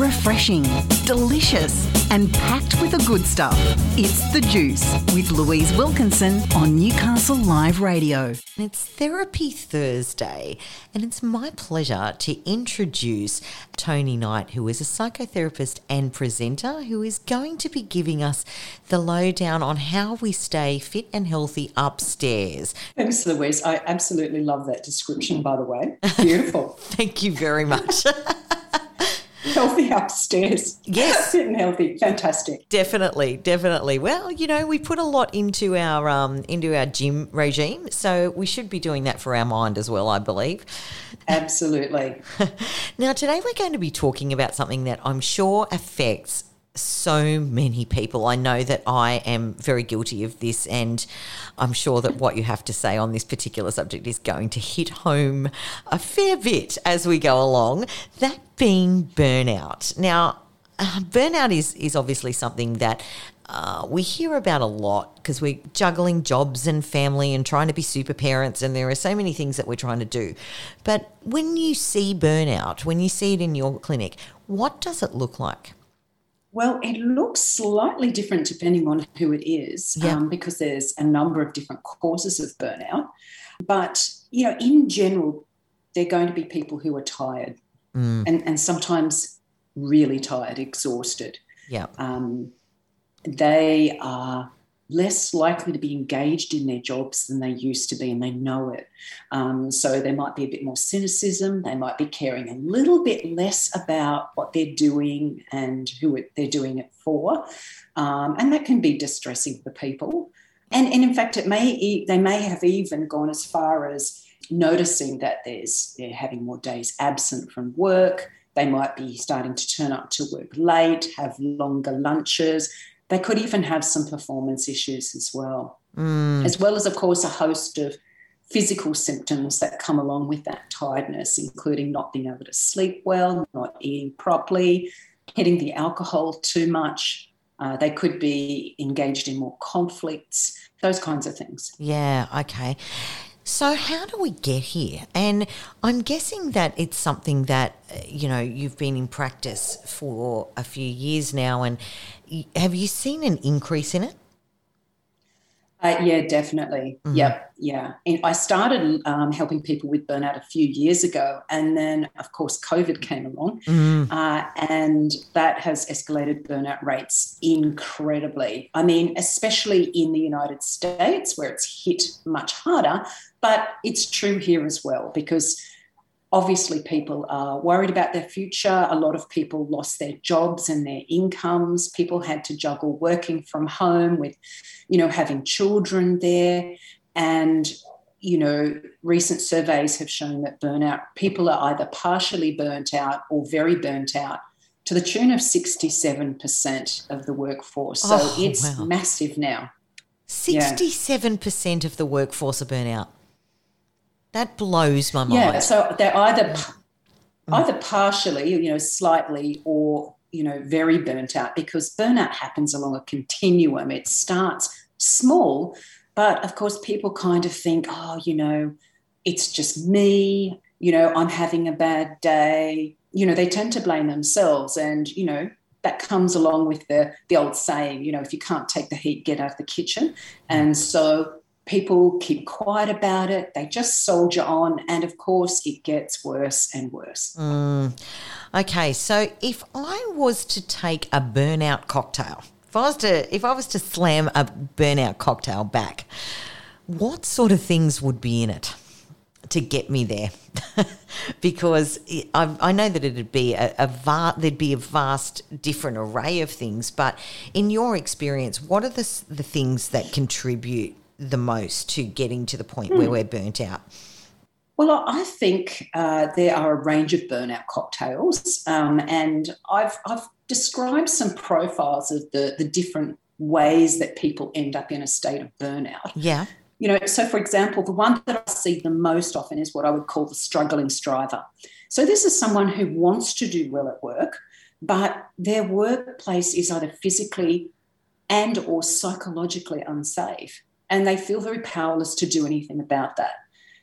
refreshing, delicious, and packed with the good stuff. It's The Juice with Louise Wilkinson on Newcastle Live Radio. It's Therapy Thursday, and it's my pleasure to introduce Toni Knight, who is a psychotherapist and presenter, who is going to be giving us the lowdown on how we stay fit and healthy upstairs. Thanks, Louise. I absolutely love that description, by the way. Beautiful. Thank you very much. healthy upstairs. Yes. Fit and healthy. Fantastic. Definitely, definitely. Well, you know, we put a lot into our um, into our gym regime, so we should be doing that for our mind as well, I believe. Absolutely. now, today we're going to be talking about something that I'm sure affects so many people. I know that I am very guilty of this, and I'm sure that what you have to say on this particular subject is going to hit home a fair bit as we go along. That being burnout. Now, uh, burnout is, is obviously something that uh, we hear about a lot because we're juggling jobs and family and trying to be super parents, and there are so many things that we're trying to do. But when you see burnout, when you see it in your clinic, what does it look like? Well, it looks slightly different depending on who it is, Yeah. um, because there's a number of different causes of burnout. But you know, in general, they're going to be people who are tired, Mm, and and sometimes really tired, exhausted. yeah. Um, they are less likely to be engaged in their jobs than they used to be, and they know it. Um, so there might be a bit more cynicism. They might be caring a little bit less about what they're doing and who it, they're doing it for, um, and that can be distressing for people. And, and in fact, it may they may have even gone as far as noticing that there's they're having more days absent from work. They might be starting to turn up to work late, have longer lunches. They could even have some performance issues as well, Mm, as well as, of course, a host of physical symptoms that come along with that tiredness, including not being able to sleep well, not eating properly, hitting the alcohol too much. Uh, they could be engaged in more conflicts, those kinds of things. yeah, okay. So, how do we get here? And I'm guessing that it's something that, uh, you know, you've been in practice for a few years now. And have you seen an increase in it? Uh, yeah, definitely. Yep, yeah. And I started um, helping people with burnout a few years ago, and then of course COVID came along, uh, and that has escalated burnout rates incredibly. I mean, especially in the United States where it's hit much harder, but it's true here as well because obviously people are worried about their future. A lot of people lost their jobs and their incomes. People had to juggle working from home with, you know, having children there. And, you know, recent surveys have shown that burnout, people are either partially burnt out or very burnt out to the tune of 67% of the workforce. So Oh, it's wow. massive now. 67% of the workforce are burnout. That blows my mind. Yeah, so they're either mm. Mm. either partially, you know, slightly, or you know, very burnt out because burnout happens along a continuum. It starts small, but of course, people kind of think, oh, you know, it's just me. You know, I'm having a bad day. You know, they tend to blame themselves, and you know. That comes along with the the old saying, you know, if you can't take the heat, get out of the kitchen. Mm. And so people keep quiet about it they just soldier on and of course it gets worse and worse Mm. Okay, so if I was to take a burnout cocktail, if I was to if I was to slam a burnout cocktail back, what sort of things would be in it to get me there? because I, I know that it'd be a, a va- there'd be a vast different array of things, but in your experience, what are the the things that contribute the most to getting to the point where we're burnt out? well i think uh, there are a range of burnout cocktails um, and I've, I've described some profiles of the, the different ways that people end up in a state of burnout Yeah. You know, so for example, the one that I see the most often is what I would call the struggling striver. So this is someone who wants to do well at work, but their workplace is either physically and or psychologically unsafe and they feel very powerless to do anything about that.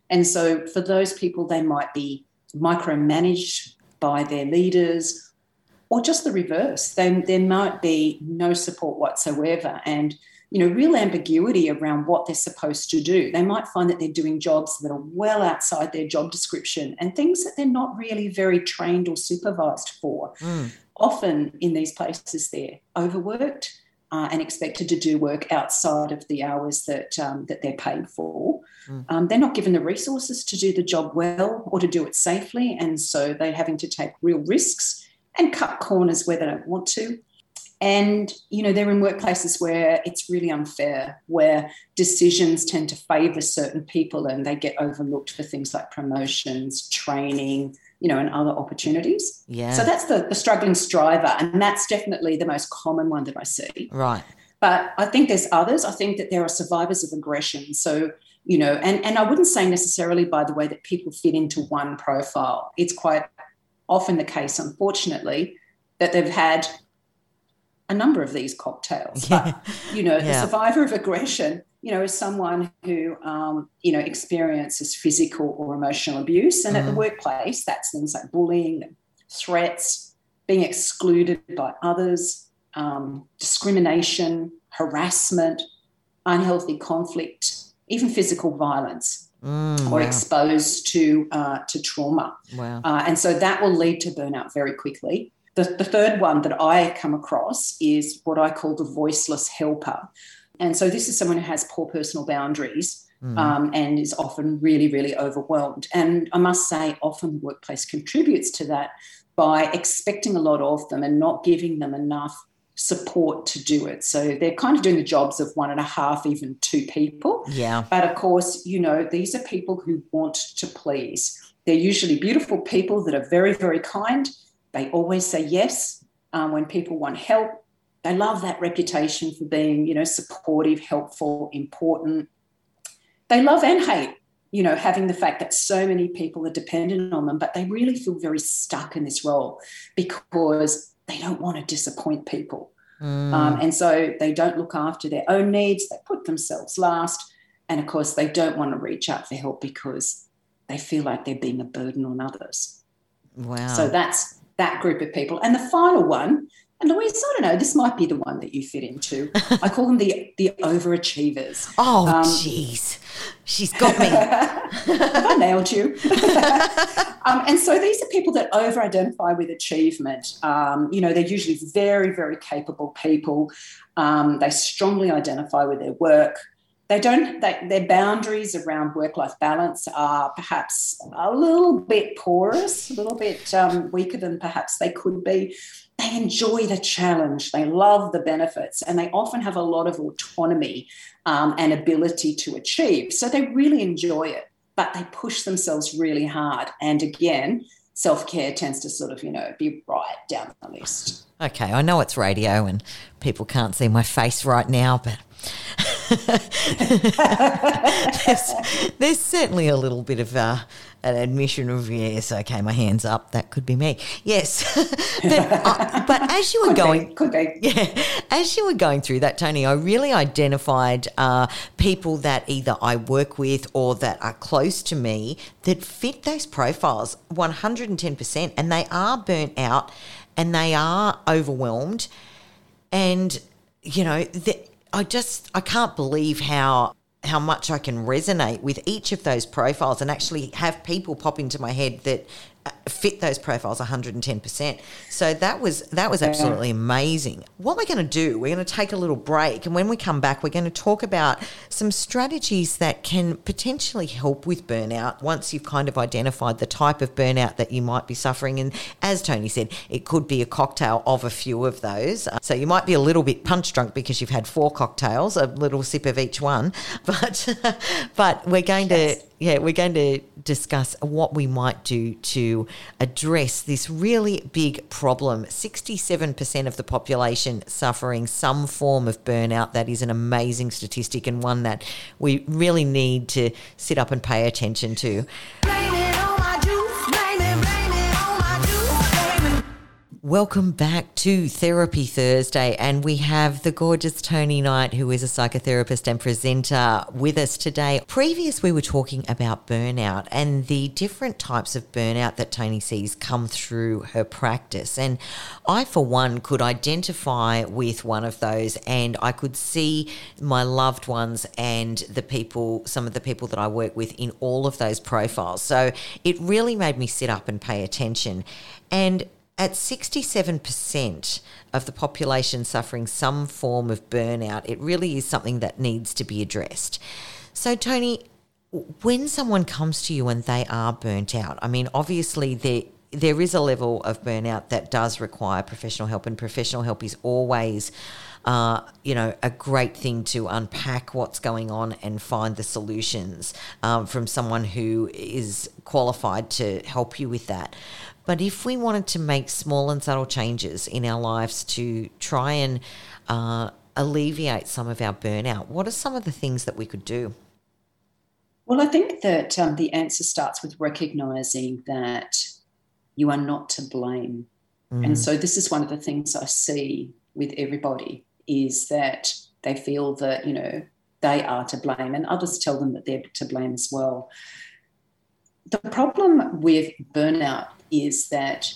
And so for those people they might be micromanaged by their leaders or just the reverse. Then there might be no support whatsoever and you know real ambiguity around what they're supposed to do. They might find that they're doing jobs that are well outside their job description and things that they're not really very trained or supervised for. Mm. Often in these places they're overworked uh, and expected to do work outside of the hours that um, that they're paid for. Mm. Um, they're not given the resources to do the job well or to do it safely, and so they're having to take real risks and cut corners where they don't want to. And you know they're in workplaces where it's really unfair, where decisions tend to favour certain people, and they get overlooked for things like promotions, training, you know, and other opportunities. Yeah. So that's the, the struggling striver. And that's definitely the most common one that I see. Right. But I think there's others. I think that there are survivors of aggression. So, you know, and, and I wouldn't say necessarily, by the way, that people fit into one profile. It's quite often the case, unfortunately, that they've had a number of these cocktails. Yeah. But, you know, yeah. the survivor of aggression you know, is someone who, um, you know, experiences physical or emotional abuse. And mm. at the mm. workplace, that's things like bullying, threats, being excluded by others, um, discrimination, harassment, unhealthy conflict, even physical violence. Mm, or wow. exposed to uh, to trauma, wow. uh, and so that will lead to burnout very quickly. The, the third one that I come across is what I call the voiceless helper. And so this is someone who has poor personal boundaries mm. um, and is often really, really overwhelmed. And I must say, often the workplace contributes to that by expecting a lot of them and not giving them enough support to do it. So they're kind of doing the jobs of one and a half, even two people. Yeah. But of course, you know, these are people who want to please. They're usually beautiful people that are very, very kind. They always say yes um, when people want help. They love that reputation for being, you know, supportive, helpful, important. They love and hate, you know, having the fact that so many people are dependent on them, but they really feel very stuck in this role because they don't want to disappoint people. Mm. Um, and so they don't look after their own needs, they put themselves last. And of course, they don't want to reach out for help because they feel like they're being a burden on others. Wow. So that's that group of people. And the final one and Louise, I don't know, this might be the one that you fit into. I call them the the overachievers. Oh, um, jeez. Um, She's got me. have I nailed you? um, and so these are people that over identify with achievement. Um, you know, they're usually very, very capable people. Um, they strongly identify with their work. They don't, they, their boundaries around work life balance are perhaps a little bit porous, a little bit um, weaker than perhaps they could be they enjoy the challenge, they love the benefits, and they often have a lot of autonomy um, and ability to achieve. So they really enjoy it, but they push themselves really hard. And again, self care tends to sort of, you know, be right down the list. Okay, I know it's radio and people can't see my face right now, but there's, there's, certainly a little bit of uh, an admission of yes, okay, my hands up. That could be me. Yes, but, uh, but as you were could going, be, could be. Yeah, as you were going through that, Toni, I really identified uh, people that either I work with or that are close to me that fit those profiles one hundred and ten percent, and they are burnt out and they are overwhelmed, and you know. I just I can't believe how how much I can resonate with each of those profiles and actually have people pop into my head that fit those profiles 110%. So that was that was absolutely amazing. What we're going to do, we're going to take a little break and when we come back we're going to talk about some strategies that can potentially help with burnout once you've kind of identified the type of burnout that you might be suffering and as Toni said, it could be a cocktail of a few of those. Uh, so you might be a little bit punch drunk because you've had four cocktails, a little sip of each one, but but we're going yes. to yeah, we're going to discuss what we might do to address this really big problem. 67% of the population suffering some form of burnout. That is an amazing statistic and one that we really need to sit up and pay attention to. Welcome back to Therapy Thursday, and we have the gorgeous Toni Knight, who is a psychotherapist and presenter, with us today. Previous, we were talking about burnout and the different types of burnout that Toni sees come through her practice. And I, for one, could identify with one of those, and I could see my loved ones and the people, some of the people that I work with, in all of those profiles. So it really made me sit up and pay attention. And at 67% of the population suffering some form of burnout, it really is something that needs to be addressed. So, Toni, when someone comes to you and they are burnt out, I mean, obviously there there is a level of burnout that does require professional help, and professional help is always, uh, you know, a great thing to unpack what's going on and find the solutions um, from someone who is qualified to help you with that. But if we wanted to make small and subtle changes in our lives to try and uh, alleviate some of our burnout, what are some of the things that we could do? Well, I think that um, the answer starts with recognizing that you are not to blame. Mm. And so this is one of the things I see with everybody is that they feel that, you know, they are to blame and others tell them that they're to blame as well. The problem with burnout is that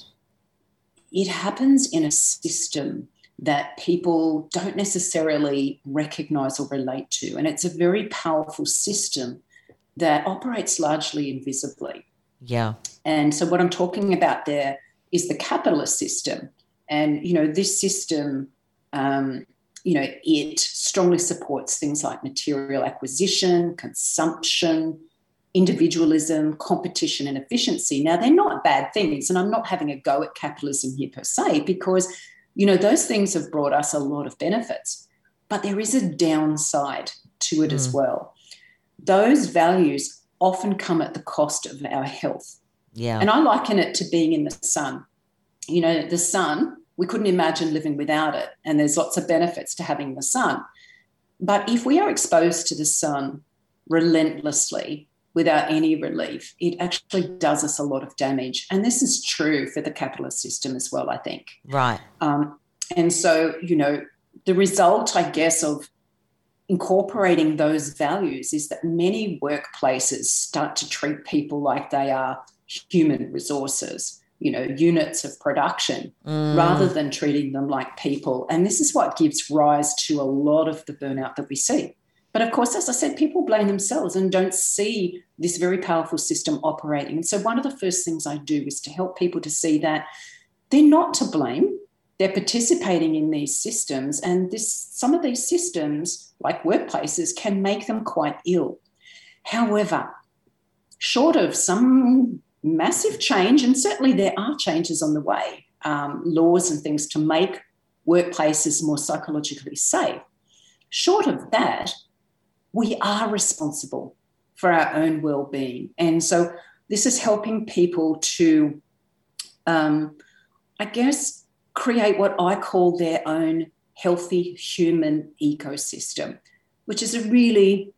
it happens in a system that people don't necessarily recognize or relate to. And it's a very powerful system that operates largely invisibly. Yeah. And so what I'm talking about there is the capitalist system. And, you know, this system, um, you know, it strongly supports things like material acquisition, consumption, individualism, competition, and efficiency. Now, they're not bad things, and I'm not having a go at capitalism here per se, because you know those things have brought us a lot of benefits, but there is a downside to it mm. as well. Those values often come at the cost of our health. Yeah. And I liken it to being in the sun. You know, the sun, we couldn't imagine living without it. And there's lots of benefits to having the sun. But if we are exposed to the sun relentlessly, without any relief, it actually does us a lot of damage. And this is true for the capitalist system as well, I think. Right. Um, and so, you know, the result, I guess, of incorporating those values is that many workplaces start to treat people like they are human resources, you know, units of production, mm. rather than treating them like people. And this is what gives rise to a lot of the burnout that we see. But of course, as I said, people blame themselves and don't see this very powerful system operating. And so, one of the first things I do is to help people to see that they're not to blame. They're participating in these systems, and this some of these systems, like workplaces, can make them quite ill. However, short of some massive change, and certainly there are changes on the way, um, laws and things to make workplaces more psychologically safe. Short of that, we are responsible for our own well-being. And so this is helping people to um, i guess create what i call their own healthy human ecosystem which is a really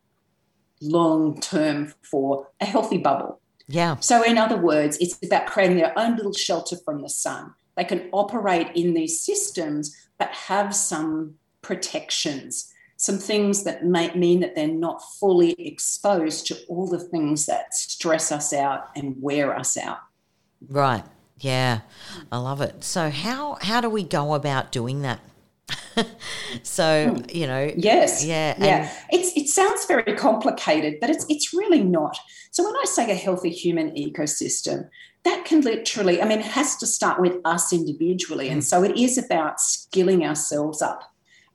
long term for a healthy bubble. Yeah. So in other words it's about creating their own little shelter from the sun. They can operate in these systems but have some protections some things that might mean that they're not fully exposed to all the things that stress us out and wear us out. Right. Yeah. I love it. So how how do we go about doing that? so hmm. you know yes yeah yeah it's it sounds very complicated but it's it's really not so when i say a healthy human ecosystem that can literally i mean it has to start with us individually and hmm. so it is about skilling ourselves up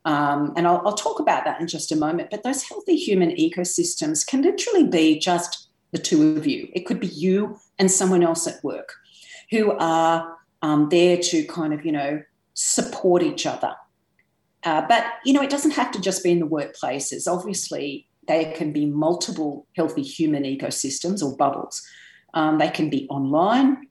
um, and I'll, I'll talk about that in just a moment. But those healthy human ecosystems can literally be just the two of you. It could be you and someone else at work who are um, there to kind of, you know, support each other. Uh, but, you know, it doesn't have to just be in the workplaces. Obviously, there can be multiple healthy human ecosystems or bubbles. Um, they can be online,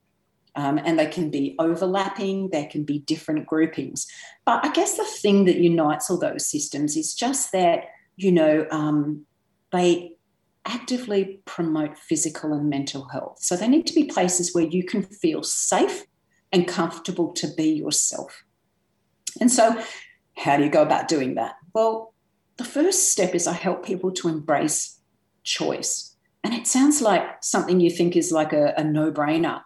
um, and they can be overlapping, there can be different groupings. But I guess the thing that unites all those systems is just that, you know, um, they actively promote physical and mental health. So they need to be places where you can feel safe and comfortable to be yourself. And so, how do you go about doing that? Well, the first step is I help people to embrace choice. And it sounds like something you think is like a, a no brainer.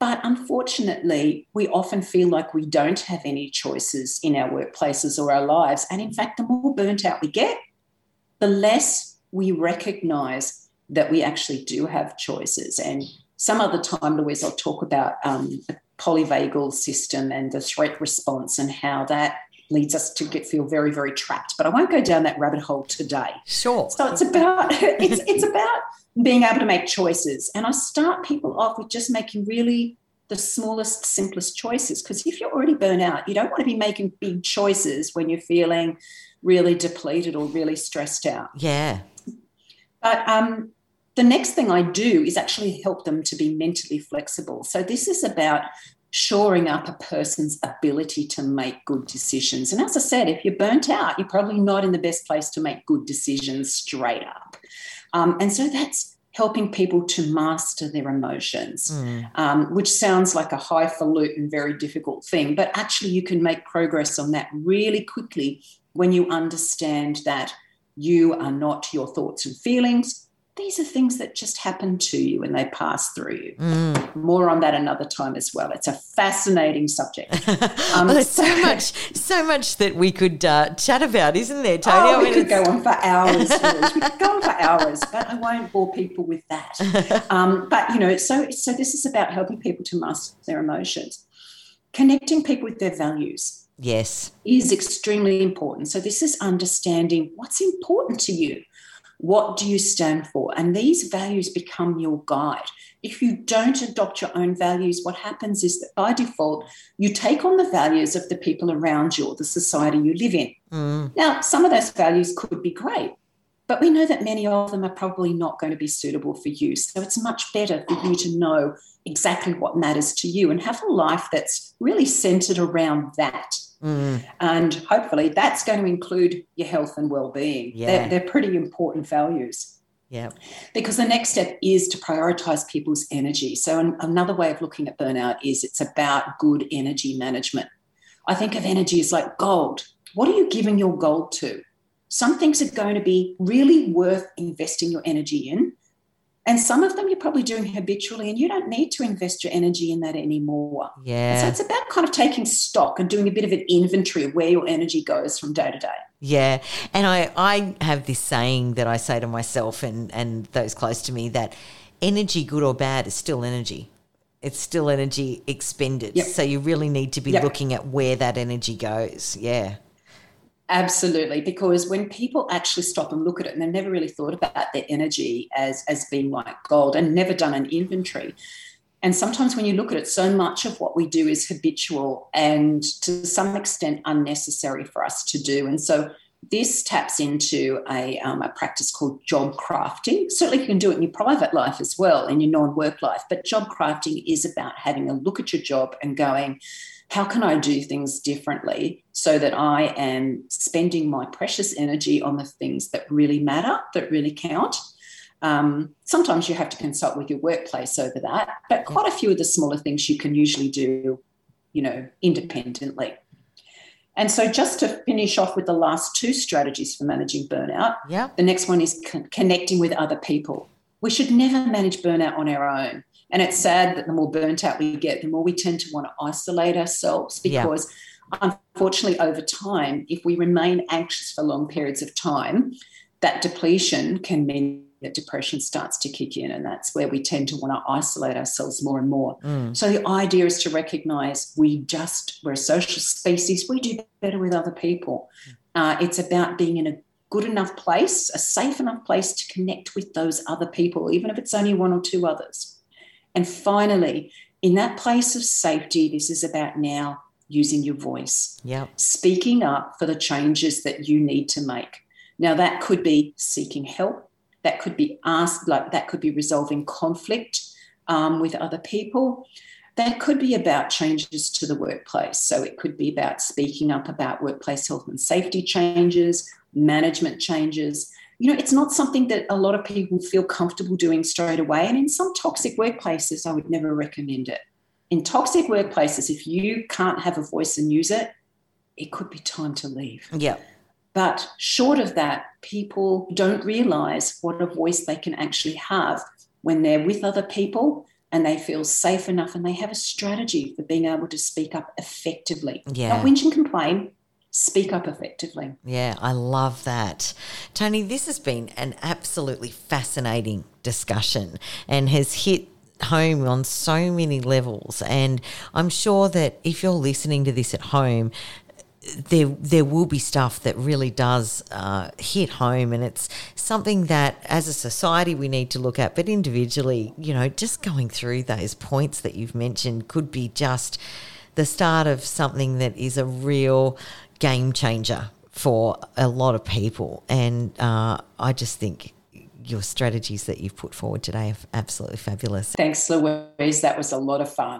But unfortunately, we often feel like we don't have any choices in our workplaces or our lives. And in fact, the more burnt out we get, the less we recognize that we actually do have choices. And some other time, Louise, I'll talk about um, the polyvagal system and the threat response and how that leads us to get feel very very trapped but i won't go down that rabbit hole today sure so it's about it's it's about being able to make choices and i start people off with just making really the smallest simplest choices because if you're already burnt out you don't want to be making big choices when you're feeling really depleted or really stressed out yeah but um the next thing I do is actually help them to be mentally flexible. So, this is about shoring up a person's ability to make good decisions. And as I said, if you're burnt out, you're probably not in the best place to make good decisions straight up. Um, and so that's helping people to master their emotions, mm. um, which sounds like a highfalutin, very difficult thing. But actually, you can make progress on that really quickly when you understand that you are not your thoughts and feelings these are things that just happen to you and they pass through you. Mm. More on that another time as well. It's a fascinating subject. Um, well, there's so, so much, so much that we could uh, chat about, isn't there, Toni? Oh, I mean, we could go on for hours. we could go on for hours, but I won't bore people with that. Um, but you know, so so this is about helping people to master their emotions, connecting people with their values. Yes, is extremely important. So this is understanding what's important to you what do you stand for? And these values become your guide. If you don't adopt your own values, what happens is that by default, you take on the values of the people around you or the society you live in. Mm. Now, some of those values could be great, but we know that many of them are probably not going to be suitable for you. So it's much better for you to know exactly what matters to you and have a life that's really centered around that. Mm. And hopefully that's going to include your health and well-being. Yeah. They're, they're pretty important values. Yeah. Because the next step is to prioritize people's energy. So an, another way of looking at burnout is it's about good energy management. I think of energy as like gold. What are you giving your gold to? Some things are going to be really worth investing your energy in. And some of them you're probably doing habitually, and you don't need to invest your energy in that anymore. Yeah. So it's about kind of taking stock and doing a bit of an inventory of where your energy goes from day to day. Yeah. And I, I have this saying that I say to myself and, and those close to me that energy, good or bad, is still energy. It's still energy expended. Yep. So you really need to be yep. looking at where that energy goes. Yeah. Absolutely, because when people actually stop and look at it, and they've never really thought about their energy as as being like gold, and never done an inventory. And sometimes when you look at it, so much of what we do is habitual and to some extent unnecessary for us to do. And so this taps into a, um, a practice called job crafting. Certainly, you can do it in your private life as well, in your non work life. But job crafting is about having a look at your job and going, how can I do things differently so that I am spending my precious energy on the things that really matter, that really count? Um, sometimes you have to consult with your workplace over that, but quite a few of the smaller things you can usually do, you know, independently. And so, just to finish off with the last two strategies for managing burnout, yeah. the next one is con- connecting with other people. We should never manage burnout on our own. And it's sad that the more burnt out we get, the more we tend to want to isolate ourselves because, yeah. unfortunately, over time, if we remain anxious for long periods of time, that depletion can mean that depression starts to kick in. And that's where we tend to want to isolate ourselves more and more. Mm. So the idea is to recognize we just, we're a social species, we do better with other people. Uh, it's about being in a good enough place, a safe enough place to connect with those other people, even if it's only one or two others. And finally, in that place of safety, this is about now using your voice. Yeah. Speaking up for the changes that you need to make. Now that could be seeking help. That could be asked, like that could be resolving conflict um, with other people. That could be about changes to the workplace. So it could be about speaking up about workplace health and safety changes, management changes, you know, it's not something that a lot of people feel comfortable doing straight away. And in some toxic workplaces, I would never recommend it. in toxic workplaces, if you can't have a voice and use it, it could be time to leave. Yeah. But short of that, people don't realize what a voice they can actually have when they're with other people and they feel safe enough and they have a strategy for being able to speak up effectively. Yeah. Not whinge and complain, speak up effectively. Yeah, I love that. Toni, this has been an absolutely fascinating discussion and has hit home on so many levels. And I'm sure that if you're listening to this at home, there there will be stuff that really does uh, hit home, and it's something that as a society we need to look at, but individually, you know, just going through those points that you've mentioned could be just the start of something that is a real game changer for a lot of people, and uh, I just think your strategies that you've put forward today are absolutely fabulous. Thanks, Louise. That was a lot of fun.